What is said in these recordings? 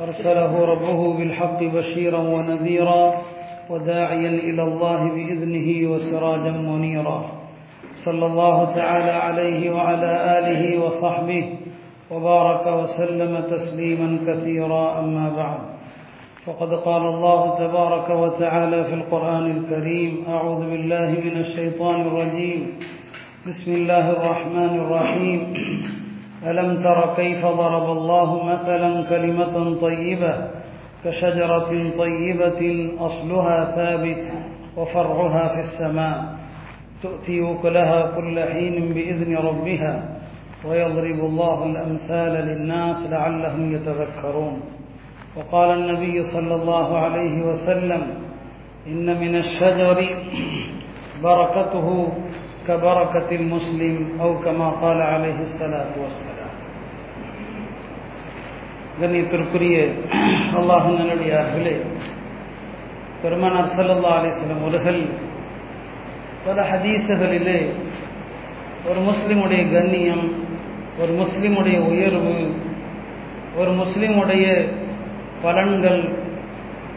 أرسله ربه بالحق بشيرا ونذيرا وداعيا إلى الله بإذنه وسراجا منيرا. صلى الله تعالى عليه وعلى آله وصحبه وبارك وسلم تسليما كثيرا أما بعد. فقد قال الله تبارك وتعالى في القرآن الكريم أعوذ بالله من الشيطان الرجيم. بسم الله الرحمن الرحيم. ألم تر كيف ضرب الله مثلا كلمة طيبة كشجرة طيبة أصلها ثابت وفرعها في السماء تؤتي أكلها كل حين بإذن ربها ويضرب الله الأمثال للناس لعلهم يتذكرون. وقال النبي صلى الله عليه وسلم إن من الشجر بركته كبركة المسلم أو كما قال عليه الصلاة والسلام கண்ணியத்திற்குரிய அல்லாஹ் நல்லடியார்களே பெருமானார் சல்லல்லா அலிஸ்லம் அவர்கள் பல ஹதீசுகளிலே ஒரு முஸ்லிமுடைய கண்ணியம் ஒரு முஸ்லிமுடைய உயர்வு ஒரு முஸ்லிமுடைய பலன்கள்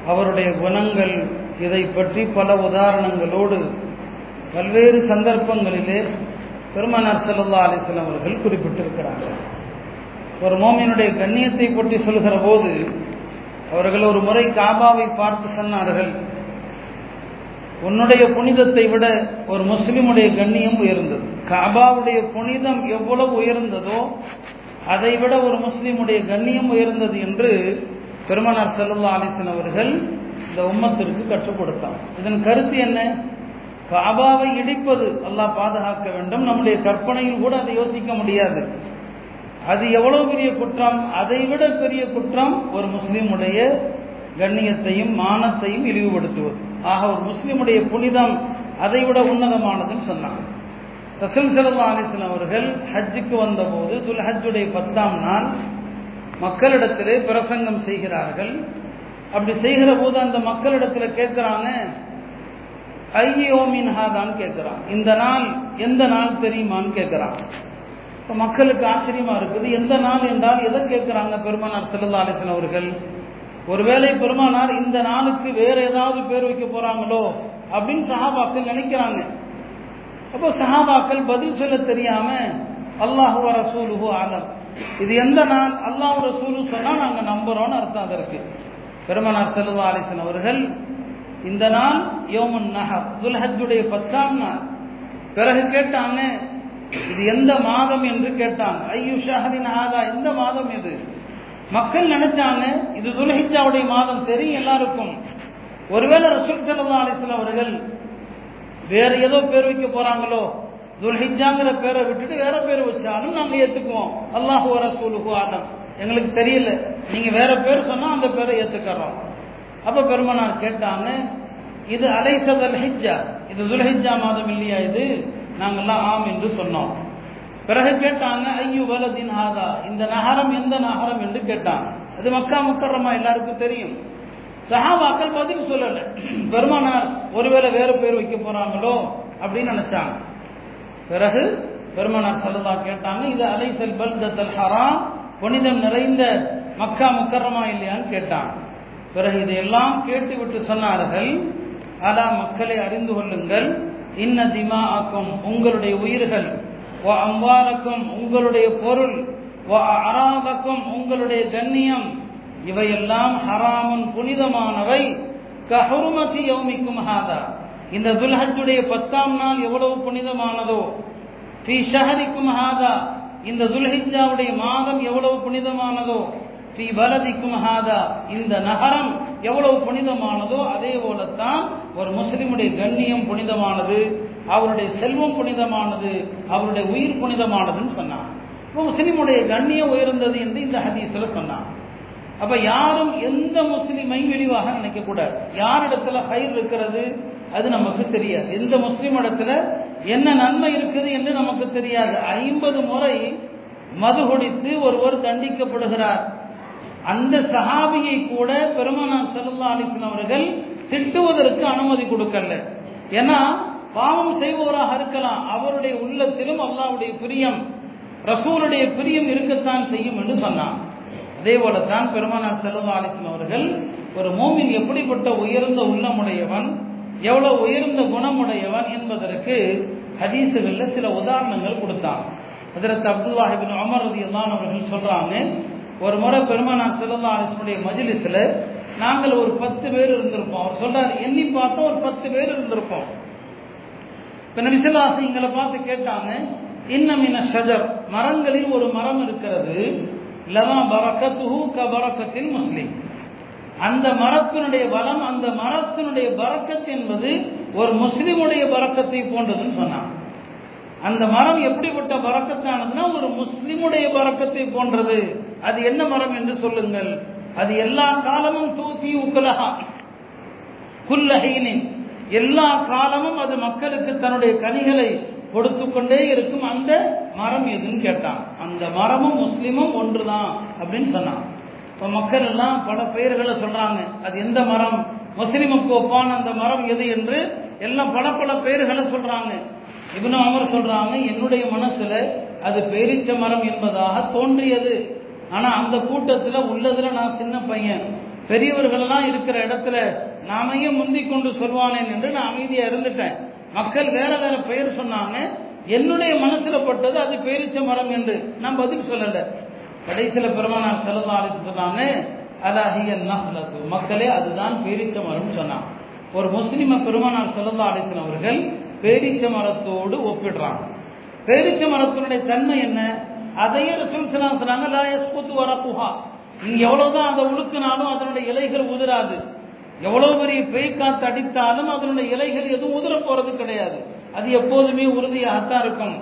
அவருடைய குணங்கள் இதை பற்றி பல உதாரணங்களோடு பல்வேறு சந்தர்ப்பங்களிலே பெருமானார் சல்லா அலிஸ்லாம் அவர்கள் குறிப்பிட்டிருக்கிறார்கள் ஒரு மோமியனுடைய கண்ணியத்தை பற்றி சொல்கிற போது அவர்கள் ஒரு முறை காபாவை பார்த்து சொன்னார்கள் உன்னுடைய புனிதத்தை விட ஒரு முஸ்லிமுடைய கண்ணியம் உயர்ந்தது. காபாவுடைய புனிதம் எவ்வளவு உயர்ந்ததோ அதை விட ஒரு முஸ்லிமுடைய கண்ணியம் உயர்ந்தது என்று பெருமனார் செல்லல்லா அலிசன் அவர்கள் இந்த உம்மத்திற்கு கற்றுக் கொடுத்தார். இதன் கருத்து என்ன? காபாவை இடிப்பது அல்லாஹ் பாதுகாக்க வேண்டும். நம்முடைய கற்பனையில் கூட அதை யோசிக்க முடியாது. அது எவ்வளவு பெரிய குற்றம்? அதை விட பெரிய குற்றம் ஒரு முஸ்லீமுடைய கண்ணியத்தையும் மானத்தையும் இழிவுபடுத்துவது. ஆக ஒரு முஸ்லீமுடைய புனிதம் அதை விட உன்னதமானதுன்னு சொன்னாங்க. ரசூல் சல்லா அலிஸ்லாம் அவர்கள் ஹஜ்ஜுக்கு வந்தபோது துல் ஹஜ்ஜுடைய பத்தாம் நாள் மக்களிடத்திலே பிரசங்கம் செய்கிறார்கள். அப்படி செய்கிற போது அந்த மக்களிடத்தில் கேட்கிறாங்க ஐயோ மின்ஹாதான் கேட்கிறான் இந்த நாள் எந்த நாள் தெரியுமான்னு கேட்கிறான் இப்போ மக்களுக்கு ஆச்சரியமா இருக்குது. எந்த நாள் என்றால் எதை கேட்குறாங்க பெருமானார் செல்லல்லா அலிசன் அவர்கள்? ஒருவேளை பெருமானார் இந்த நாளுக்கு வேற ஏதாவது பேர் வைக்க போறாங்களோ அப்படின்னு சஹாபாக்கள் நினைக்கிறாங்க. அப்போ சஹாபாக்கள் பதில் சொல்ல தெரியாம அல்லாஹு ரசூலுஹு ஆலம் இது எந்த நாள்? அல்லாஹு ரசூலு சொன்னா நாங்க நம்புறோம்னு அர்த்தம் அதற்கு. பெருமனார் செல்வா அலிசன் அவர்கள் இந்த நாள் யோமன் நஹர். துல்ஹஜுடைய பத்தாம் நாள். பிறகு கேட்டாங்க இது எந்த மாதம் என்று கேட்டாங்க ஐயோ ஷஹரின் ஆகா எந்த மாதம் இது? மக்கள் நினைச்சாங்க இது துல்ஹிஜாவுடைய மாதம். தெரியும் எல்லாருக்கும். ஒருவேளை ரசூல் சல்லா அலிஸ்லாம் அவர்கள் வேற ஏதோ பேர் வைக்க போறாங்களோ? துல்ஹிஜாங்கிற பேரை விட்டுட்டு வேற பேர் வச்சாலும் நாங்க ஏத்துக்குவோம். அல்லாஹு ரசூலுஹு ஆதம் எங்களுக்கு தெரியல. நீங்க வேற பேர் சொன்னா அந்த பேரை ஏத்துக்கிறோம். அப்ப பெருமனார் கேட்டாங்க இது அலைசதல் ஹிஜ்ஜா இது துல்ஹிஜா மாதம் இல்லையா இது? நாங்கெல்லாம் ஆம் என்று சொன்னோம். பிறகு கேட்டாங்க ஐயோ வலதின் ஆதா இந்த நகரம் எந்த நகரம்? என்று கேட்டாங்க. அது மக்கா முக்கரமா எல்லாருக்கும் தெரியும். சஹாபாக்கள் பதில் சொல்லல. பெருமானார் ஒருவேளை வேறு பேர் வைக்க போறாங்களோ? அப்படின்னு நினைச்சாங்க. பிறகு பெருமானார் சல்லதா கேட்டாங்க இது அலைசல் பல்தத்தல் ஹராம். புனிதம் நிறைந்த மக்கா முக்கரமா இல்லையான்னு? கேட்டாங்க. பிறகு இதையெல்லாம் கேட்டுவிட்டு சொன்னார்கள். அதா மக்களை அறிந்து கொள்ளுங்கள். இன்ன திமா ஆக்கும் உங்களுடைய உயிர்கள். அம்பாலக்கும் உங்களுடைய பொருள். அராதக்கும் உங்களுடைய கண்ணியம். இவையெல்லாம் ஹராமுன் புனிதமானவை. கஹுருமதி யௌமிக்கும் ஹாதா. இந்த துல்ஹஜுடைய பத்தாம் நாள் எவ்வளவு புனிதமானதோ. ஃபி ஷஹரிக்கும் ஹாதா. இந்த துல்ஹிஜாவுடைய மாதம் எவ்வளவு புனிதமானதோ. இந்த நகரம் எவ்வளவு புனிதமானதோ அதே போலத்தான் ஒரு முஸ்லிமுடைய கண்ணியம் புனிதமானது அவருடைய செல்வம் புனிதமானது அவருடைய உயிர் புனிதமானதுன்னு சொன்னான் இப்போ முஸ்லிமுடைய கண்ணியம் உயர்ந்தது என்று இந்த ஹதீஸில் சொன்னான் அப்ப யாரும் எந்த முஸ்லிமையும் வெளிவாக நினைக்க கூடாது. யாரிடத்துல ஹைர் இருக்கிறது? அது நமக்கு தெரியாது. எந்த முஸ்லிம் இடத்துல என்ன நன்மை இருக்குது என்று நமக்கு தெரியாது. ஐம்பது முறை மது குடித்து ஒருவர் தண்டிக்கப்படுகிறார். அந்த சஹாபியை கூட பெருமானார் செல்லா அலிஸ்லாம் அவர்கள் திட்டுவதற்கு அனுமதி கொடுக்கல. ஏன்னா பாவம் செய்பவராக இருக்கலாம். அவருடைய உள்ளத்திலும் அல்லாவுடைய பிரியம் ரசூலுடைய பிரியம் இருக்கத்தான் செய்யும் என்று சொன்னான். அதே போலத்தான் பெருமானார் செல்லா அலிஸ்லாம் அவர்கள் ஒரு மோமின் எப்படிப்பட்ட உயர்ந்த உள்ளமுடையவன் எவ்வளவு உயர்ந்த குணமுடையவன் என்பதற்கு ஹதீசுகளில் சில உதாரணங்கள் கொடுத்தான். ஹதரத் அப்துல்லாஹிபின் அமர் ரதி அவர்கள் சொல்றாங்க ஒரு முறை பெருமானா செல்லல்லா அரசனுடைய மஜிலிஸில் நாங்கள் ஒரு பத்து பேர் இருந்திருப்போம். அவர் சொல்றாரு எண்ணி பார்த்தோம் ஒரு பத்து பேர் இருந்திருப்போம். இப்போ நபிசல்லாசி எங்களை பார்த்து கேட்டாங்க இன்னமின ஷஜர். மரங்களில் ஒரு மரம் இருக்கிறது. லவா பரக்கத்துஹு க பரக்கத்தில் முஸ்லீம். அந்த மரத்தினுடைய பலம் அந்த மரத்தினுடைய பறக்கத் என்பது ஒரு முஸ்லிமுடைய பறக்கத்தை போன்றதுன்னு சொன்னாங்க. அந்த மரம் எப்படிப்பட்ட பறக்கத்தானதுன்னா ஒரு முஸ்லிமுடைய பறக்கத்தை போன்றது. அது என்ன மரம் என்று சொல்லுங்கள். அது எல்லா காலமும் தூக்கி உக்கலகா குல்லஹீனின் எல்லா காலமும் அது மக்களுக்கு தன்னுடைய கனிகளை கொடுத்து கொண்டே இருக்கும் அந்த மரம் எதுன்னு கேட்டான். அந்த மரமும் முஸ்லீமும் ஒன்றுதான் அப்படின்னு சொன்னான். இப்போ மக்கள் எல்லாம் பல பெயர்களை சொல்றாங்க. அது எந்த மரம்? முஸ்லீமுக்கு ஒப்பான அந்த மரம் எது என்று எல்லாம் பல பல பெயர்களை சொல்றாங்க. இவனு அவர் சொல்றாங்க என்னுடைய மனசுல அது பேரிச்ச மரம் என்பதாக தோன்றியது. ஆனா அந்த கூட்டத்துல உள்ளதுல நான் சின்ன பையன். பெரியவர்கள்லாம் இருக்கிற இடத்துல நாமையே முந்தி கொண்டு சொல்வானேன் என்று நான் அமைதியா இருந்துட்டேன். மக்கள் வேற வேற பெயர் சொன்னாங்க. என்னுடைய மனசுல பட்டது அது பேரிச்ச மரம் என்று. நான் பதில் சொல்லல. கடைசியில பெருமானார் செல்லதாருக்கு சொன்னாங்க அலாஹிய மக்களே அதுதான் பேரிச்ச மரம் சொன்னாங்க. ஒரு முஸ்லிம பெருமானார் செல்லல்லா அலிஸ்லாம் அவர்கள் பேரிச்ச மரத்தோடு ஒப்பிடுறான். பேரிச்ச மரத்தினுடைய தன்மை என்ன? அதையே ரசூல் சலாம் சொன்னாங்க லா யஸ்புத்து வரப்புஹா நீங்க எவ்வளவுதான் அதை உழுக்கினாலும் அதனுடைய இலைகள் உதிராது. எவ்வளவு பெரிய பெய்காத்து அடித்தாலும் அதனுடைய இலைகள் எதுவும் உதிர போறது கிடையாது. அது எப்போதுமே உறுதியாகத்தான் இருக்கும்.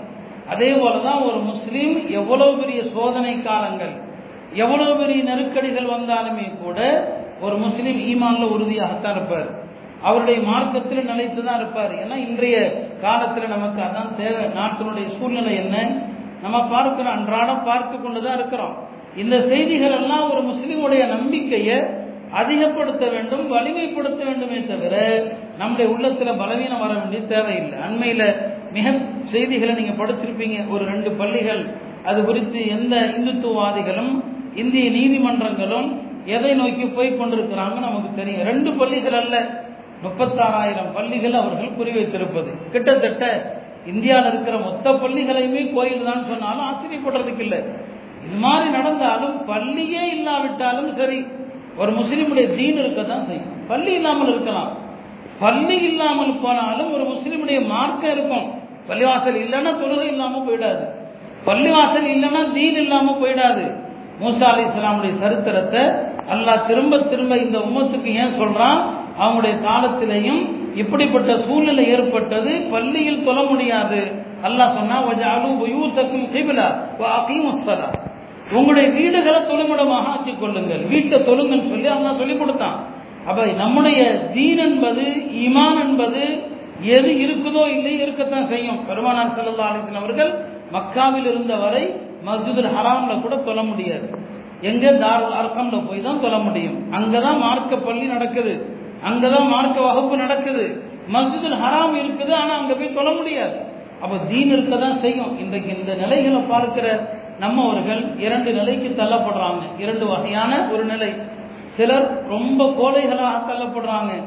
அதே போலதான் ஒரு முஸ்லீம் எவ்வளவு பெரிய சோதனை காலங்கள் எவ்வளவு பெரிய நெருக்கடிகள் வந்தாலுமே கூட ஒரு முஸ்லீம் ஈமான்ல உறுதியாகத்தான் இருப்பார். அவருடைய மார்க்கத்தில் நிலைத்து தான் இருப்பார். ஏன்னா இன்றைய காலத்தில் நமக்கு அதான் தேவை. நாட்டினுடைய சூழ்நிலை என்ன? நம்ம பார்க்கிறோம் அன்றாடம் பார்த்து கொண்டு தான் இருக்கிறோம். இந்த செய்திகள் எல்லாம் ஒரு முஸ்லீமுடைய நம்பிக்கையை அதிகப்படுத்த வேண்டும் வலிமைப்படுத்த வேண்டுமே தவிர நம்முடைய உள்ளத்தில் பலவீனம் வர வேண்டிய தேவையில்லை. அண்மையில் மிக செய்திகளை நீங்கள் படிச்சிருப்பீங்க. ஒரு ரெண்டு பள்ளிகள். அது குறித்து எந்த இந்துத்துவவாதிகளும் இந்திய நீதிமன்றங்களும் எதை நோக்கி போய் கொண்டிருக்கிறாங்க நமக்கு தெரியும். ரெண்டு பள்ளிகள் அல்ல. முப்பத்தாறாயிரம் பள்ளிகள் அவர்கள் குறிவைத்திருப்பது. கிட்டத்தட்ட இந்தியாவில் இருக்கிற மொத்த பள்ளிகளையுமே கோயில் தான் சொன்னாலும் ஆச்சரியப்படுறதுக்கு இல்லை. இது மாதிரி நடந்தாலும் பள்ளியே இல்லாவிட்டாலும் சரி ஒரு முஸ்லீமுடைய தீன் இருக்க தான் செய்யும். பள்ளி இல்லாமல் இருக்கலாம். பள்ளி இல்லாமல் போனாலும் ஒரு முஸ்லீமுடைய மார்க்கம் இருக்கும். பள்ளிவாசல் இல்லைன்னா தொழுகை இல்லாமல் போயிடாது. பள்ளிவாசல் இல்லைன்னா தீன் இல்லாமல் போயிடாது. மூசா அலி இஸ்லாமுடைய சரித்திரத்தை அல்லாஹ் திரும்ப திரும்ப இந்த உம்மத்துக்கு ஏன் சொல்றான்? அவங்களுடைய காலத்திலையும் இப்படிப்பட்ட சூழ்நிலை ஏற்பட்டது. பள்ளியில் தொழ முடியாது. அல்லாஹ் சொன்னா உங்களுடைய வீடுகளை தொழுமிடமாக ஆக்கிக் கொள்ளுங்கள். வீட்டை தொழுங்கன்னு சொல்லி அல்லாஹ் சொல்லி கொடுத்தான். அப்ப நம்முடைய தீன் என்பது ஈமான் என்பது எது இருக்குதோ இல்லை இருக்கத்தான் செய்யும். பெருமானார் செல்லா அலிசன் அவர்கள் மக்காவில் இருந்த வரை மஸ்ஜிதுல் ஹராம்ல கூட தொழ முடியாது. எங்க தார் அர்க்கம்ல போய் தான் தொழ முடியும். அங்கதான் மார்க்க பள்ளி நடக்குது. அங்கதான் மார்க்க வகுப்பு நடக்குது. மஸ்ஜிதுல் ஹராம் இருக்குது ஆனா அங்க போய் தொழ முடியாது. அப்ப தீன் இருக்க தான் செய்யும். இன்றைக்கு இந்த நிலைகளை பார்க்கிற நம்மவர்கள் இரண்டு நிலைக்கு தள்ளப்படுறாங்க. இரண்டு வகையான ஒரு நிலை. சிலர் ரொம்ப கோழைகளாக தள்ளப்படுறாங்க.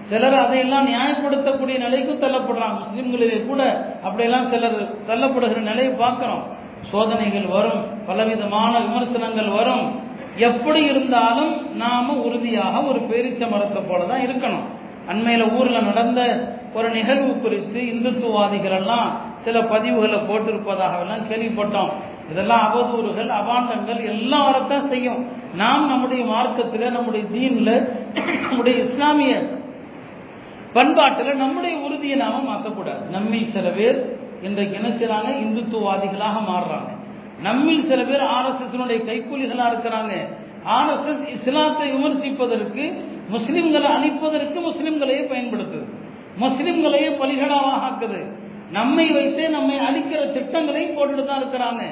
சிலர் அதையெல்லாம் நியாயப்படுத்தக்கூடிய நிலைக்கும் தள்ளப்படுறாங்க. முஸ்லிம்களிலே கூட அப்படியெல்லாம் சிலர் தள்ளப்படுகிற நிலையை பார்க்கிறோம். சோதனைகள் வரும். பலவிதமான விமர்சனங்கள் வரும். எப்படி இருந்தாலும் நாம உறுதியாக ஒரு பேரிச்ச மரத்தை போல தான் இருக்கணும். அண்மையில ஊர்ல நடந்த ஒரு நிகழ்வு குறித்து இந்துத்துவாதிகள் எல்லாம் சில பதிவுகளை போட்டிருப்பதாக எல்லாம் கேள்விப்பட்டோம். இதெல்லாம் அவதூறுகள் அபாண்டங்கள் எல்லாம் வரத்தான் செய்யும். நாம் நம்முடைய மார்க்கத்தில் நம்முடைய தீன்ல நம்முடைய இஸ்லாமிய பண்பாட்டில் நம்முடைய உறுதியை நாம மாற்றக்கூடாது. நம்மை சில பேர் இன்றைக்கு என்ன செய்யறாங்க இந்துத்துவாதிகளாக மாறுறாங்க. நம்மில் சில பேர் ஆர்எஸ்எஸ்னுடைய கைக்கூலிகளா இருக்கிறாங்க. ஆர்எஸ்எஸ் இஸ்லாத்தை விமர்சிப்பதற்கு முஸ்லிம்களை அழிப்பதற்கு முஸ்லிம்களையே பயன்படுத்துது. முஸ்லிம்களையே பலிகளாக ஆக்குது. நம்மை வைத்தே நம்மை அழிக்கிற திட்டங்களையும் போட்டுட்டு தான் இருக்கிறாங்க.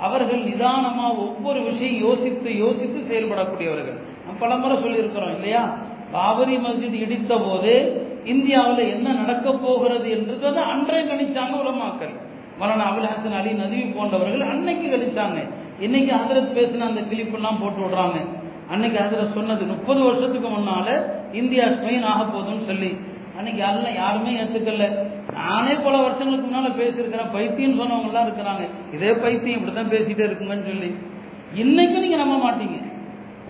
அவர்கள் நிதானமா ஒவ்வொரு விஷயம் யோசித்து யோசித்து செயல்படக்கூடியவர்கள். பலமுறை சொல்லியிருக்கிறோம் இல்லையா? பாபரி மஸ்ஜித் இடித்த போது இந்தியாவில் என்ன நடக்க போகிறது என்றது அன்றே கணிச்சாங்க உலமாக்கள். மரண அபுல் ஹசன் அலி நதிவி போன்றவர்கள் அன்னைக்கு கழிச்சாங்க. இன்னைக்கு ஹசரத் பேசின அந்த கிளிப்பெல்லாம் போட்டு விடுறாங்க. அன்னைக்கு ஹசரத் சொன்னது முப்பது வருஷத்துக்கு முன்னால இந்தியா ஸ்பெயின் ஆக போதும்னு சொல்லி. அன்னைக்கு யாரும் யாருமே ஏத்துக்கல. நானே பல வருஷங்களுக்கு முன்னால பேசியிருக்கிறேன். பைத்தியம் சொன்னவங்க எல்லாம் இருக்கிறாங்க. இதே பைத்தியம் இப்படித்தான் பேசிட்டே இருக்குங்கன்னு சொல்லி. இன்னைக்கு நீங்க நம்ப மாட்டீங்க.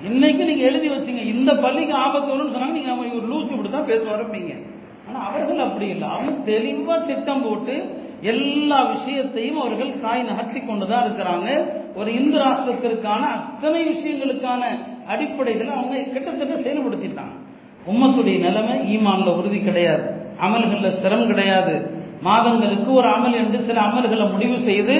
இன்னைக்கு நீங்க எழுதி வச்சீங்க. இந்த பள்ளிக்கு ஆபத்து வரும்னு சொன்னாங்க. நீங்க நம்ம ஒரு லூஸ் இப்படித்தான் பேச வரப்பீங்க ஆனா அவர்கள் அப்படி இல்லை. அவங்க தெளிவா திட்டம் போட்டு எல்லா விஷயத்தையும் அவர்கள் காய் நகர்த்தி கொண்டுதான் இருக்கிறாங்க. ஒரு இந்து ராஷ்டிரத்திற்கான அத்தனை விஷயங்களுக்கான அடிப்படைகளை அவங்க கிட்டத்தட்ட செயல்படுத்திட்டாங்க. உம்மத்துடைய நிலைமை ஈமான்ல உறுதி கிடையாது. அமல்கள்ல ஸ்திரம் கிடையாது. மாதங்களுக்கு ஒரு அமல் என்று சில அமல்களை முடிவு செய்து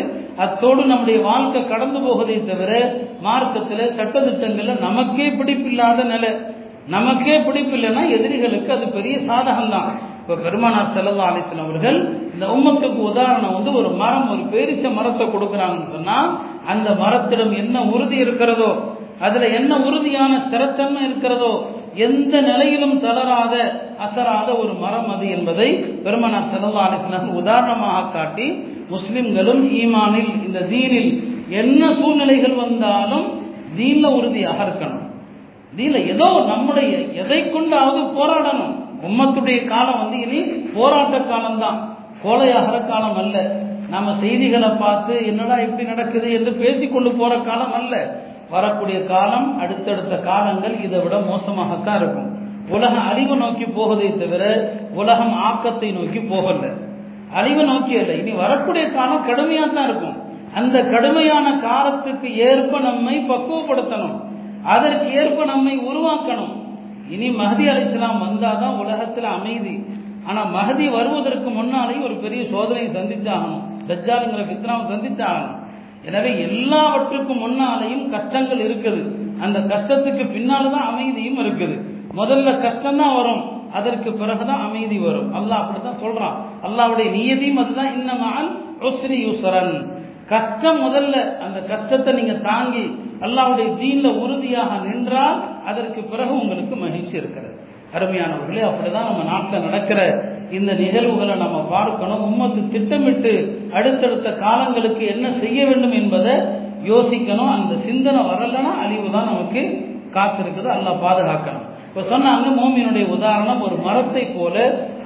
அத்தோடு நம்முடைய வாழ்க்கை கடந்து போவதை தவிர மார்க்கத்தில் சட்டத்திட்டங்களில் நமக்கே பிடிப்பில்லாத நிலை. நமக்கே பிடிப்பில்லைன்னா எதிரிகளுக்கு அது பெரிய சாதகம் தான் இப்போ பெருமானார் செல்லல்லா அலிஸ்லாம் அவர்கள் இந்த உம்மத்துக்கு உதாரணம் வந்து ஒரு மரம் ஒரு பேரிச்ச மரத்தை கொடுக்குறாங்கன்னு சொன்னா அந்த மரத்திடம் என்ன உறுதி இருக்கிறதோ அதுல என்ன உறுதியான ஸ்திரத்தன்மை இருக்கிறதோ எந்த நிலையிலும் தளராத அசராத ஒரு மரம் அது என்பதை பெருமனார் செல்லல்லா உதாரணமாக காட்டி முஸ்லிம்களும் ஈமானில் இந்த தீனில் என்ன சூழ்நிலைகள் வந்தாலும் தீன்ல உறுதியாக இருக்கணும். தீன்ல ஏதோ நம்முடைய எதை கொண்டாவது போராடணும். உம்மத்துடைய காலம் வந்து இனி போராட்ட காலம்தான். கோலையாகிற காலம் அல்ல. நம்ம செய்திகளை பார்த்து என்னடா இப்படி நடக்குது என்று பேசிக்கொண்டு போற காலம் அல்ல. வரக்கூடிய காலம் அடுத்தடுத்த காலங்கள் இதை விட மோசமாகத்தான் இருக்கும். உலகம் அழிவு நோக்கி போகுதே தவிர உலகம் ஆக்கத்தை நோக்கி போகல. அழிவு நோக்கி அல்ல. இனி வரக்கூடிய காலம் கடுமையாக தான் இருக்கும். அந்த கடுமையான காலத்துக்கு ஏற்ப நம்மை பக்குவப்படுத்தணும். அதற்கு ஏற்ப நம்மை உருவாக்கணும். இனி மஹதி அலிஸ்லாம் வந்தாதான் உலகத்தில் அமைதி. ஆனா மகதி வருவதற்கு முன்னாலேயும் ஒரு பெரிய சோதனையை சந்திச்சாகணும். தஜ்ஜாலுங்கிற ஃபித்னாவை சந்திச்சாகணும். எனவே எல்லாவற்றுக்கும் முன்னாலேயும் கஷ்டங்கள் இருக்குது. அந்த கஷ்டத்துக்கு பின்னால்தான் அமைதியும் இருக்குது. முதல்ல கஷ்டம் தான் வரும். அதற்கு பிறகுதான் அமைதி வரும். அல்லாஹ் அப்படித்தான் சொல்றான். அல்லாவுடைய நியதியும் அதுதான். இன்னமால் உஸ்ரி யூசரன் கஷ்டம் முதல்ல அந்த கஷ்டத்தை நீங்க தாங்கி அல்லாவுடைய தீன்ல உறுதியாக நின்றால் அதற்கு பிறகு உங்களுக்கு மகிழ்ச்சி இருக்கிறது. அருமையானவர்களே அப்படிதான் நம்ம நாட்டில் நடக்கிற இந்த நிகழ்வுகளை நம்ம பார்க்கணும். உம்மத்து திட்டமிட்டு அடுத்தடுத்த காலங்களுக்கு என்ன செய்ய வேண்டும் என்பதை யோசிக்கணும். அந்த சிந்தனை வரலன்னா அழிவு தான் நமக்கு காத்திருக்குது. அல்ல பாதுகாக்கணும். இப்போ சொன்னாங்க மோமியனுடைய உதாரணம் ஒரு மரத்தை போல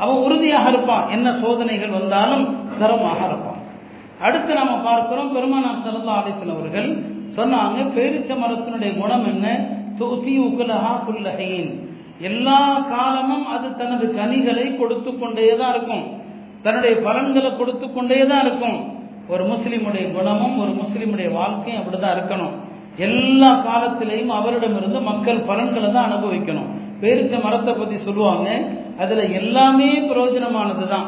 அவன் உறுதியாக இருப்பான். என்ன சோதனைகள் வந்தாலும் ஸ்திரமாக இருப்பான். அடுத்து நம்ம பார்க்கிறோம் பெருமானார் சல்லா அலிஸ்லாம் அவர்கள் சொன்னாங்க பேரிச்ச மரத்தினுடைய குணம் என்ன? தொகுதி உகுலஹா புல்லஹையின் எல்லா காலமும் அது தனது கனிகளை கொடுத்து கொண்டே தான் இருக்கும். தன்னுடைய பலன்களை கொடுத்து கொண்டே தான் இருக்கும். ஒரு முஸ்லீமுடைய குணமும் ஒரு முஸ்லீமுடைய வாழ்க்கையும் அப்படிதான் இருக்கணும். எல்லா காலத்திலையும் அவரிடமிருந்து மக்கள் பலன்களை தான் அனுபவிக்கணும். பேரிச்ச மரத்தை பத்தி சொல்லுவாங்க. அதுல எல்லாமே பிரயோஜனமானது தான்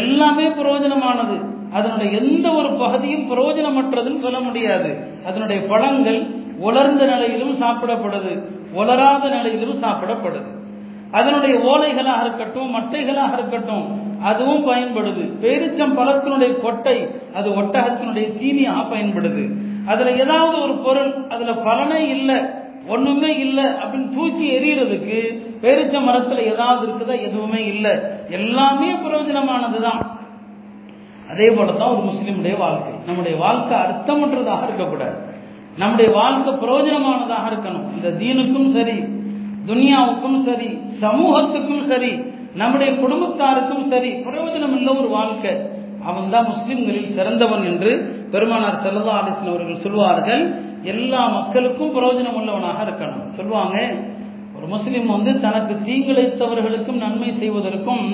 எல்லாமே பிரயோஜனமானது. அதனுடைய எந்த ஒரு பகுதியும் பிரயோஜனமற்றதுன்னு சொல்ல முடியாது. அதனுடைய பழங்கள் உலர்ந்த நிலையிலும் சாப்பிடப்படுது உலராத நிலையிலும் சாப்பிடப்படுது. அதனுடைய ஓலைகளாக இருக்கட்டும் மட்டைகளாக இருக்கட்டும் அதுவும் பயன்படுது. பேரிச்சம் பழத்தினுடைய கொட்டை அது ஒட்டகத்தினுடைய தீனியாக பயன்படுது. அதுல ஏதாவது ஒரு பொருள் அதுல பலனே இல்லை ஒண்ணுமே இல்லை அப்படின்னு தூக்கி எரியறதுக்கு பேரிச்ச மரத்துல ஏதாவது இருக்குதா எதுவுமே இல்லை. எல்லாமே பிரயோஜனமானதுதான். அதே போலதான் ஒரு முஸ்லிமுடைய வாழ்க்கை. நம்முடைய வாழ்க்கை அர்த்தமற்றதாக இருக்கக்கூடாது. நம்முடைய வாழ்க்கை பிரயோஜனமானதாக இருக்கணும். இந்த தீனுக்கும் சரி துனியாவுக்கும் சரி சமூகத்துக்கும் சரி நம்முடைய குடும்பத்தாருக்கும் சரி பிரயோஜனம் இல்லை ஒரு வாழ்க்கை. அவன் தான் முஸ்லிம்களில் சிறந்தவன் என்று பெருமானார் செல்லா அலிஸ்லாம் அவர்கள் சொல்வார்கள். எல்லா மக்களுக்கும் பிரயோஜனம் உள்ளவனாக இருக்கணும். சொல்லுவாங்க ஒரு முஸ்லீம் வந்து தனக்கு தீங்கிழைத்தவர்களுக்கும் நன்மை செய்வதற்கும்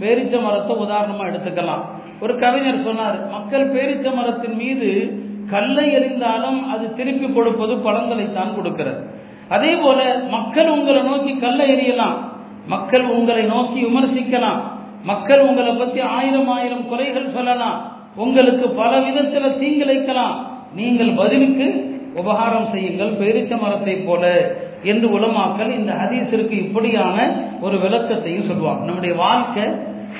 பேரிச்ச மரத்தை உதாரணமா எடுத்துக்கலாம். ஒரு கவிஞர் சொன்னார் மக்கள் பேரிச்ச மரத்தின் மீது கல்லை எறிந்தாலும் அது திருப்பி கொடுப்பது பழங்களைத்தான் கொடுக்கிறது. அதே போல மக்கள் உங்களை நோக்கி கல்லை எறியலாம். மக்கள் உங்களை நோக்கி விமர்சிக்கலாம். மக்கள் உங்களை பத்தி ஆயிரம் ஆயிரம் குறைகள் சொல்லலாம். உங்களுக்கு பல விதத்துல தீங்கிழைக்கலாம். நீங்கள் பதிலுக்கு உபகாரம் செய்யுங்கள் பேரிச்ச மரத்தை போல என்று உலமாக்கல் இந்த ஹதீஸிற்கு இப்படியான ஒரு விளக்கத்தையும் சொல்லுவாங்க. நம்முடைய வாழ்க்கை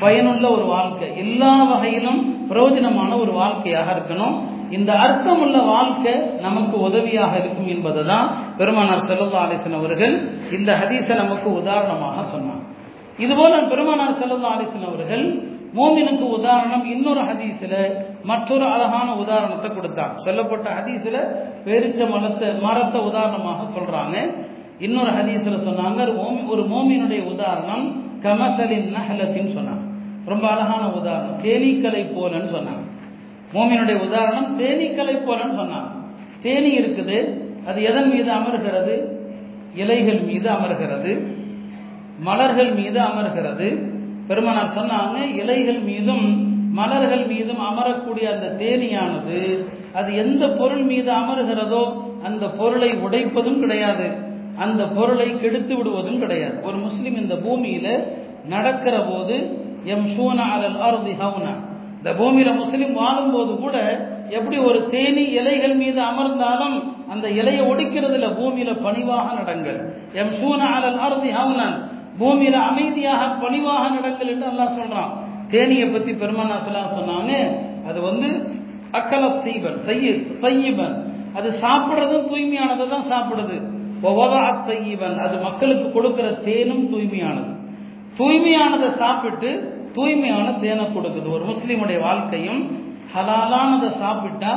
பயனுள்ள ஒரு வாழ்க்கை. எல்லா வகையிலும் பிரயோஜனமான ஒரு வாழ்க்கையாக இருக்கணும். இந்த அர்த்தமுள்ள வாழ்க்கை நமக்கு உதவியாக இருக்கும் என்பதை தான் பெருமானார் செல்லல்லா அலிசன் அவர்கள் இந்த ஹதீஸை நமக்கு உதாரணமாக சொன்னார். இதுபோல பெருமானார் செல்லல்லா அலிசன் அவர்கள் மோமினுக்கு உதாரணம் இன்னொரு ஹதீஸில் மற்றொரு அழகான உதாரணத்தை கொடுத்தாங்க சொல்லப்பட்ட ஹதீஸில் பெருச்ச மரத்தை மரத்தை உதாரணமாக சொல்றாங்க. இன்னொரு ஹதீஸில் சொன்னாங்க ஒரு மோமினுடைய உதாரணம் கமசலின் நஹலத்தின்னு சொன்னாங்க. ரொம்ப அழகான உதாரணம் தேனீக்களை போலன்னு சொன்னாங்க. மோமினுடைய உதாரணம் தேனீக்களை போலன்னு சொன்னான். தேனி இருக்குது அது எதன் மீது அமர்கிறது? இலைகள் மீது அமர்கிறது. மலர்கள் மீது அமர்கிறது. பெருமனார் சொன்னாங்க இலைகள் மீதும் மலர்கள் மீதும் அமரக்கூடிய அந்த தேனியானது அது எந்த பொருள் மீது அமர்கிறதோ அந்த பொருளை உடைப்பதும் கிடையாது. அந்த பொருளை கெடுத்து விடுவதும் கிடையாது. ஒரு முஸ்லீம் இந்த பூமியில நடக்கிற போது எம் ஷூனா அலல் அருதி ஹவுனா இந்த பூமியில முஸ்லீம் வாழும்போது கூட எப்படி ஒரு தேனி இலைகள் மீது அமர்ந்தாலும் அந்த இலையை ஒடிக்கிறதுல பூமியில பணிவாக நடங்கள். எம் சூன அலல் அருதி ஹவுனன் பூமியில அமைதியாக பணிவாக நடங்கள் என்று எல்லாம் சொல்றான். தேனியை பத்தி பெருமானா சொன்னாங்க அது வந்து அக்கல தீபன் தையீபன் அது சாப்பிட்றதும் தூய்மையானதை தான் சாப்பிடுது. தையீபன் அது மக்களுக்கு கொடுக்கிற தேனும் தூய்மையானது. தூய்மையானதை சாப்பிட்டு தூய்மையான தேனை கொடுக்குது. ஒரு முஸ்லீமுடைய வாழ்க்கையும் ஹலாலானதை சாப்பிட்டா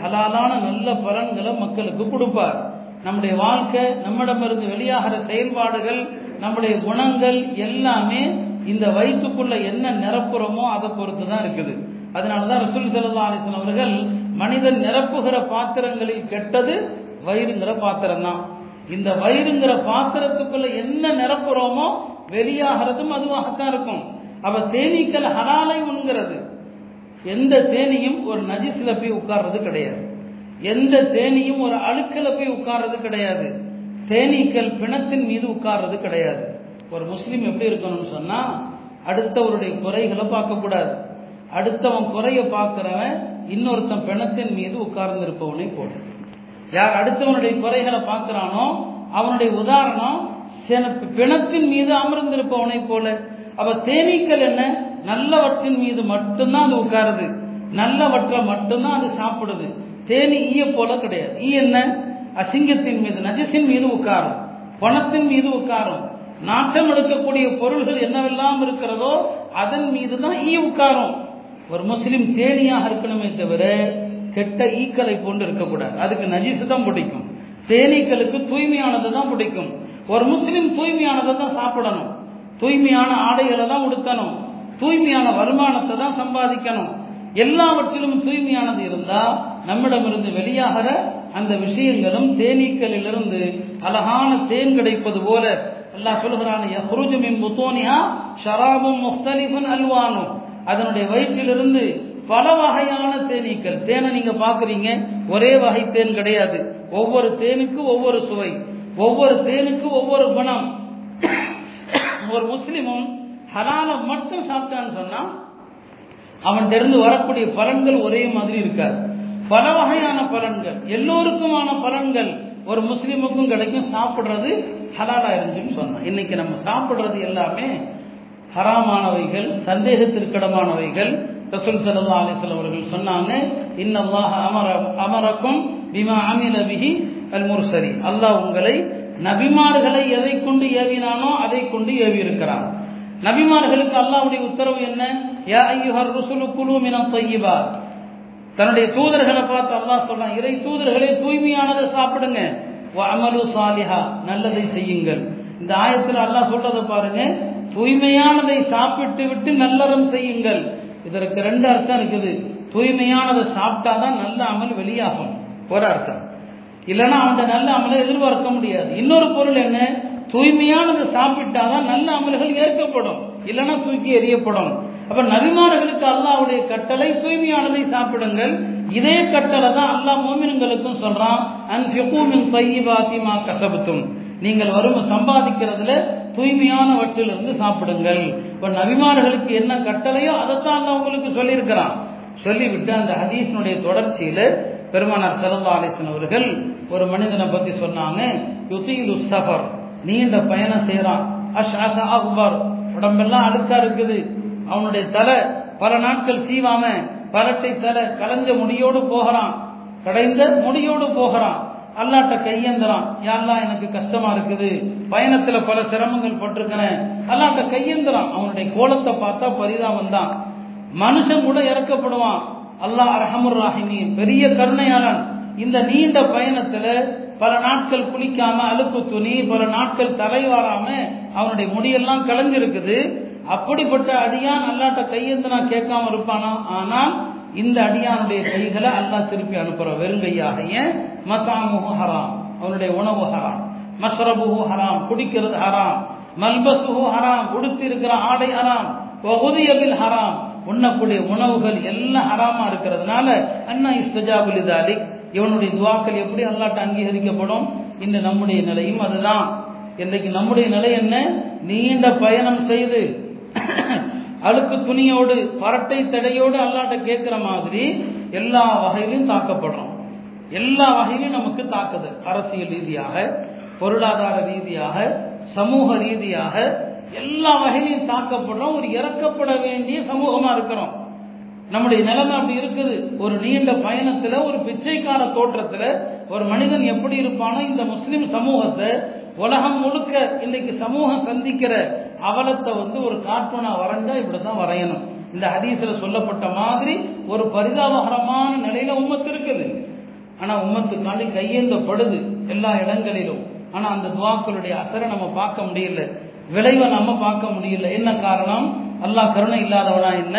ஹலாலான நல்ல பலன்களை மக்களுக்கு கொடுப்பார். நம்முடைய வாழ்க்கை நம்மிடமிருந்து வெளியாகிற செயல்பாடுகள் நம்முடைய குணங்கள் எல்லாமே இந்த வயிற்றுக்குள்ள என்ன நிரப்புறமோ அதை பொறுத்து தான் இருக்குது. அதனாலதான் ரசூல் செல்லா அலிஸ்லாம் அவர்கள் மனிதன் நிரப்புகிற பாத்திரங்களில் கெட்டது வயிறுங்கிற பாத்திரம் தான் இந்த வயிறுங்கிற பாத்திரத்துக்குள்ள என்ன நிரப்புறோமோ வெளியாகிறதும் அதுவாகத்தான் இருக்கும். அவ தேனீக்கள் ஹலாலை உண்கிறது எந்த தேனியும் ஒரு நஜிஸ்ல போய் உட்கார்றது கிடையாது. எந்த தேனியும் ஒரு அழுக்கில் போய் உட்கார்றது கிடையாது. தேனீக்கள் பிணத்தின் மீது உட்கார்றது கிடையாது. ஒரு முஸ்லீம் எப்படி இருக்கணும்னு சொன்னா அடுத்தவருடைய குறைகளை பார்க்கக்கூடாது. அடுத்தவன் குறைய பார்க்கிறவன் இன்னொருத்தன் பிணத்தின் மீது உட்கார்ந்து இருப்பவனை போல. யார் அடுத்தவனுடைய குறைகளை பார்க்கிறானோ அவனுடைய உதாரணம் பிணத்தின் மீது அமர்ந்திருப்பவனை போல. அப்ப தேனீக்கள் என்ன? நல்லவற்றின் மீது மட்டும்தான் அது உட்காருது. நல்லவற்றை மட்டும்தான் அது சாப்பிடுது. தேனி ஈய போல கிடையாது. ஈ என்ன? அசிங்கத்தின் மீது நஜசின் மீது உட்காரும். பணத்தின் மீது உட்காரும். நாட்டம் எடுக்கக்கூடிய பொருள்கள் என்னவெல்லாம் இருக்கிறதோ அதன் மீது தான் ஈ உட்காரும். ஒரு முஸ்லீம் தேனியாக இருக்கணுமே தவிர கெட்ட ஈக்களை போன்று இருக்கக்கூடாது. அதுக்கு நஜிசு தான் பிடிக்கும். தேனீக்களுக்கு தூய்மையானது தான் பிடிக்கும். ஒரு முஸ்லீம் தூய்மையானதை தான் சாப்பிடணும். தூய்மையான ஆடைகளை தான் உடுத்தணும் தூய்மையான வருமானத்தை தான் சம்பாதிக்கணும். எல்லாவற்றிலும் தூய்மையானது இருந்தால் நம்மிடமிருந்து வெளியாகிற அந்த விஷயங்களும் தேனீக்களிலிருந்து அழகான தேன் கிடைப்பது போல அல்லாஹ் சொல்கிறான் யஹ்ருஜு முத்தோனியா ஷராபும் முக்தலிஃபுன் அல்வானும் அதனுடைய வயிற்றிலிருந்து பல வகையான தேனீக்கள். தேனை நீங்க பாக்குறீங்க ஒரே வகை தேன் கிடையாது. ஒவ்வொரு தேனுக்கு ஒவ்வொரு சுவை ஒவ்வொரு தேனுக்கு ஒவ்வொரு குணம். ஒரு முஸ்லிமும் ஹலாலை மட்டும் சாப்பிட்டான்னு சொன்னா அவன் தெரிந்து வரக்கூடிய பலன்கள் ஒரே மாதிரி இருக்காது. பல வகையான பலன்கள். எல்லோருக்குமான பலன்கள் ஒரு முஸ்லீமுக்கும் கிடைக்கும். சாப்பிட்றது ஹலாலா இருந்துச்சுன்னு சொன்னான் இன்னைக்கு நம்ம சாப்பிட்றது எல்லாமே ஹராமானவைகள் சந்தேகத்திற்கிடமானவைகள். ரசூல் சல்லா அலிஸ்வல் அவர்கள் சொன்னாங்க இன்னல்லாஹ் அமர அமரக்கும் பிமா அமில பிஹி அல் முர்சரி அல்லாஹ் உங்களை நபிமார்களை எதை கொண்டு ஏவினானோ அதை கொண்டு ஏவி இருக்கிறான் நபிமார்களுக்கு அல்லாவுடைய உத்தரவு என்ன? யா ஐயுஹர் ருசுலு குலு மினம் தன்னுடைய தூதர்களை பார்த்து அல்லாஹ் சொல்றான் இறை தூதர்களே தூய்மையானதை சாப்பிடுங்க. அமலு சாலிஹா நல்லதை செய்யுங்கள். இந்த ஆயத்தில் அல்லாஹ் சொல்றதை பாருங்க தூய்மையானதை சாப்பிட்டு விட்டு நல்லறம் செய்யுங்கள். இதற்கு ரெண்டு அர்த்தம் இருக்குது. தூய்மையானதை சாப்பிட்டாதான் நல்ல அமல் வெளியாகும். ஒரு அர்த்தம். இல்லைன்னா அந்த நல்ல அமலை எதிர்பார்க்க முடியாது. இன்னொரு பொருள் என்ன? தூய்மையானது சாப்பிட்டாதான் நல்ல அமல்கள் ஏற்கப்படும். இல்லைன்னா தூக்கி எறியப்படும். அப்ப நபிமார்களுக்கு அல்லாவுடைய கட்டளை தூய்மையானதை சாப்பிடுங்கள். இதே கட்டளை தான் அல்லாஹ் மோமின்களுக்கும் சொல்றான் அன்பின் தையிபாத்திமா கசபத்தும் நீங்கள் வரும் சம்பாதிக்கிறதுல தூய்மையானவற்றிலிருந்து சாப்பிடுங்கள். இப்ப நபிமார்களுக்கு என்ன கட்டளையோ அதைத்தான் அல்ல உங்களுக்கு சொல்லியிருக்கிறான். சொல்லிவிட்டு அந்த ஹதீஸினுடைய தொடர்ச்சியில பெருமானார் சரதாலேசன் அவர்கள் ஒரு மனிதனை பத்தி சொன்னாங்க யுதீலு சபர் நீண்ட பயணம் செய்யறான் அஷ்அஸ அக்பர். உடம்பெல்லாம் அழுக்கா இருக்குது. அவனுடைய தலை பல நாட்கள் சீவாம பரட்டை தலை கலைஞ்ச முடியோடு போகிறான். கடைந்த முடியோடு போகிறான். அல்லாட்ட கையேந்துறான். யாரெல்லாம் எனக்கு கஷ்டமா இருக்குது. பயணத்துல பல சிரமங்கள் பட்டிருக்கிறேன் அல்லாட்ட கையேந்துறான். அவனுடைய கோலத்தை பார்த்தா பரிதாபம் தான். மனுஷன் கூட இறக்கப்படுவான். அல்லாஹ் அரஹமுர் ராஹிமீன். பெரிய கருணையாளன். இந்த நீண்ட பயணத்துல பல நாட்கள் குளிக்காம அழுக்கு துணி பல நாட்கள் தலைவாராம அவனுடைய முடியெல்லாம் கலைஞ்சிருக்குது அப்படிப்பட்ட அடியான் அல்லாட்ட கையெழுந்து நான் கேட்காம இருப்பானா? ஆனால் இந்த அடியானுடைய கைகளை அல்லா திருப்பி அனுப்புற வெறுங்கையாக ஏன்? மசாமுஹு ஹராம். அவனுடைய உணவு ஹராம். மஸ்ரபுஹு ஹராம். குடிக்கிறது ஹராம். மல்பசுஹு ஹராம். உடுத்தி இருக்கிற ஆடை ஹராம். வகுதியபில் ஹராம். உண்ணக்கூடிய உணவுகள் எல்லாம் ஹராமா இருக்கிறதுனால அண்ணா இஸ்தஜாபுல் இவனுடைய துவாக்கள் எப்படி அல்லாட்ட அங்கீகரிக்கப்படும்? இன்று நம்முடைய நிலையும் அதுதான். இன்றைக்கு நம்முடைய நிலை என்ன? நீண்ட பயணம் செய்து அழுக்கு துணியோடு பரட்டை தடையோடு அல்லாட்ட கேட்கிற மாதிரி எல்லா வகையிலும் தாக்கப்படுறோம். எல்லா வகையிலும் நமக்கு தாக்குது அரசியல் ரீதியாக பொருளாதார ரீதியாக சமூக ரீதியாக எல்லா வகையிலையும் தாக்கப்படுறோம். ஒரு இறக்கப்பட வேண்டிய சமூகமா இருக்கிறோம். நம்முடைய நிலைமை அப்படி இருக்குது. ஒரு நீண்ட பயணத்துல ஒரு பிச்சைக்கார தோற்றத்துல ஒரு மனிதன் எப்படி இருப்பானோ இந்த முஸ்லிம் சமூகத்தை உலகம் முழுக்க இன்னைக்கு சமூகம் சந்திக்கிற அவலத்தை வந்து ஒரு கார்ட்டூனா வரைஞ்சா இப்படிதான் வரையணும். இந்த ஹதீஸ்ல சொல்லப்பட்ட மாதிரி ஒரு பரிதாபகரமான நிலையில உம்மத்து இருக்குது. ஆனா உம்மத்துக்காண்டி கையேந்தப்படுது எல்லா இடங்களிலும். ஆனா அந்த துவாக்களுடைய அசரை நம்ம பார்க்க முடியல. விளைவை நம்ம பார்க்க முடியல. என்ன காரணம்? அல்லாஹ் கருணை இல்லாதவனா என்ன?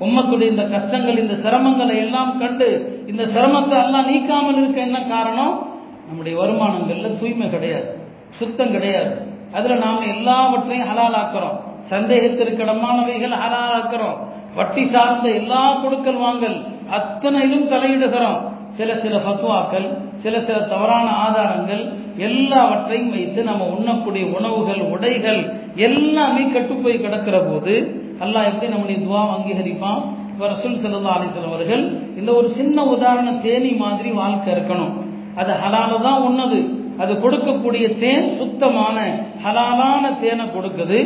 உம்மத்துடைய இந்த கஷ்டங்கள் இந்த சிரமங்களை எல்லாம் கண்டு இந்த சிரமத்தை எல்லாம் நீக்காமல் இருக்க என்ன காரணம்? நம்முடைய வருமானங்கள்ல தூய்மை கிடையாது சுத்தம் கிடையாது. அதுல நாம எல்லாவற்றையும் ஹலாலாக்குறோம். சந்தேகத்திற்கிடமானவைகள் ஹலாலாக்குறோம். வட்டி சார்ந்த எல்லா கொடுக்கல் வாங்கல் அத்தனையிலும் தலையிடுகிறோம். சில சில ஃபத்வாக்கள் சில சில தவறான ஆதாரங்கள் எல்லாவற்றையும் வைத்து நம்ம உண்ணக்கூடிய உணவுகள் உடைகள் எல்லாமே கட்டுப்போய் கிடக்கிற போது அல்லாஹ் எப்படி நம்முடைய துவா அங்கீகரிப்பான்? இப்போ ரசூல் செல்லா அலிஸ்லாம் அவர்கள் இந்த ஒரு சின்ன உதாரண தேனி மாதிரி வாழ்க்கை இருக்கணும். அது ஹலால தான் உண்ணது அது கொடுக்கக்கூடிய தேன் சுத்தமான ஹலாலான தேனை கொடுக்குது.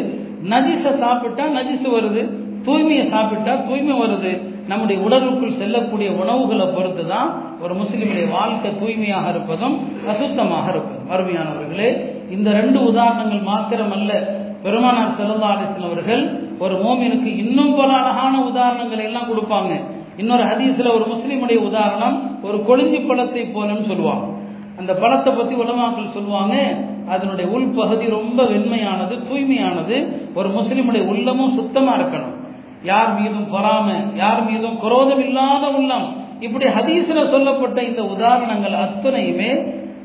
நஜிசை சாப்பிட்டா நஜிசு வருது. தூய்மையை சாப்பிட்டா தூய்மை வருது. நம்முடைய உடலுக்குள் செல்லக்கூடிய உணவுகளை பொறுத்து தான் ஒரு முஸ்லீமுடைய வாழ்க்கை தூய்மையாக இருப்பதும் அசுத்தமாக இருப்பதும் அருமையானவர்களே இந்த ரெண்டு உதாரணங்கள் மாத்திரமல்ல. பெருமானார் செல்லல்லா அலிஸ்லாம் அவர்கள் ஒரு மோமினுக்கு இன்னும் பல அழகான உதாரணங்களை எல்லாம் கொடுப்பாங்க. இன்னொரு ஹதீஸ்ல ஒரு முஸ்லீமுடைய உதாரணம் ஒரு கொழுஞ்சி பழத்தை போலன்னு சொல்லுவாங்க. அந்த பழத்தை பத்தி உலமாக்கள் சொல்லுவாங்க அதனுடைய உள்பகுதி ரொம்ப வெண்மையானது தூய்மையானது ஒரு முஸ்லீமுடைய உள்ளமும் சுத்தமா இருக்கணும். யார் மீதும் பொறாம யார் மீதும் குரோதம் இல்லாத உள்ளம். இப்படி ஹதீஸ்ல சொல்லப்பட்ட இந்த உதாரணங்கள் அத்தனையுமே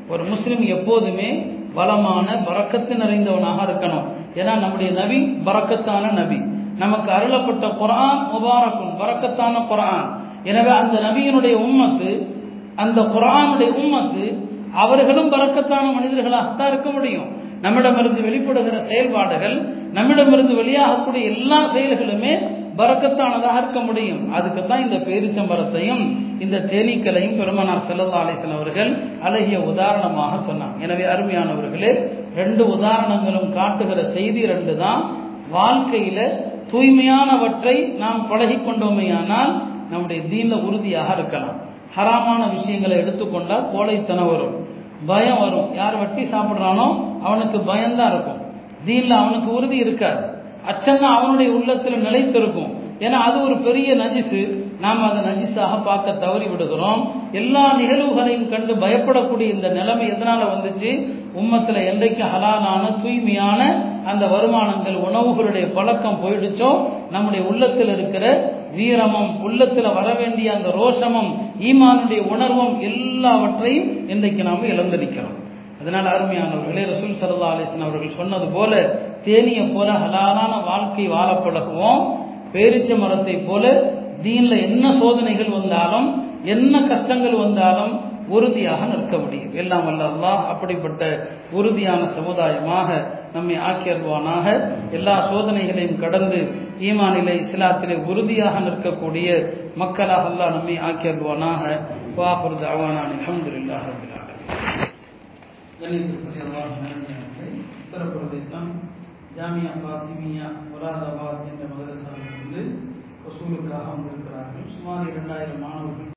ஒரு முஸ்லீம் எப்போதுமே வளமான பறக்கத்து நிறைந்தவனாக இருக்கணும். ஏன்னா நம்முடைய நபி பறக்கத்தான நபி. நமக்கு அருளப்பட்ட குரான் முபாரக்கும் பறக்கத்தான குரான் எனவே அந்த நபியினுடைய உம்மத்து அந்த குரானுடைய உம்மத்து அவர்களும் பறக்கத்தான மனிதர்களாகத்தான் இருக்க முடியும். நம்மிடமிருந்து வெளிப்படுகிற செயல்பாடுகள் நம்மிடமிருந்து வெளியாகக்கூடிய எல்லா செயல்களுமே பறக்கத்தானதாக இருக்க முடியும். அதுக்குத்தான் இந்த பேரிச்சம்பரத்தையும் இந்த தேனீக்களையும் பெருமனார் செல்லல்லா அலிசன் அவர்கள் அழகிய உதாரணமாக சொன்னாங்க. எனவே அருமையானவர்களே ரெண்டு உதாரணங்களும் காட்டுகிற செய்தி ரெண்டு தான் வாழ்க்கையில தூய்மையானவற்றை நாம் பழகி கொண்டோமேயானால் நம்முடைய தீன்ல உறுதியாக இருக்கலாம். ஹராமான விஷயங்களை எடுத்துக்கொண்டால் கோழைத்தனம் வரும். பயம் வரும். யார் வட்டி சாப்பிட்றானோ அவனுக்கு பயம்தான் இருக்கும். தீன்ல அவனுக்கு உறுதி இருக்காது. அச்சம் அவனுடைய உள்ளத்துல நிலைத்திருக்கும். ஏன்னா அது ஒரு பெரிய நஜிசு. நாம் அதை நஜிஸாக பார்க்க தவறி விடுகிறோம். எல்லா நிகழ்வுகளையும் கண்டு பயப்படக்கூடிய இந்த நிலைமை எதனால வந்துச்சு? உம்மத்தில் என்றைக்கு ஹலாலான தூய்மையான அந்த வருமானங்கள் உணவுகளுடைய பழக்கம் போயிடுச்சோ நம்முடைய உள்ளத்தில் இருக்கிற வீரமும் உள்ளத்தில் வர வேண்டிய அந்த ரோஷமும் ஈமானுடைய உணர்வும் எல்லாவற்றையும் இன்றைக்கு நாம் இழந்திருக்கிறோம். அதனால் அருமையானவர்களே ரசூல் சல்லா அலிஸ்லாம் அவர்கள் சொன்னது போல தேனியை போல ஹலாலான வாழ்க்கை வாழ பழகுவோம். பேரிச்ச மரத்தை போல தீனில் என்ன சோதனைகள் வந்தாலும் என்ன கஷ்டங்கள் வந்தாலும் உறுதியாக நிற்க முடியும். எல்லாம் வல்ல அல்லாஹ் அப்படிப்பட்ட உறுதியான சமுதாயமாக நம்மை ஆக்கியல்வானாக எல்லா சோதனைகளையும் கடந்து ஈமானிலே இஸ்லாத்திலே உறுதியாக நிற்கக்கூடிய மக்களாக அல்லாஹ் நம்மை ஆக்கியல்வானாக வாஹுர் அவானான் அலமதுல்லாஹ் கணிதத்துறை உத்தரப்பிரதேசம் ஜாமியா பாசிமியா முராதாபாத் என்ற மதரசாவிலிருந்து வசூலுக்காக வந்திருக்கிறார்கள் சுமார் இரண்டாயிரம் மாணவர்கள்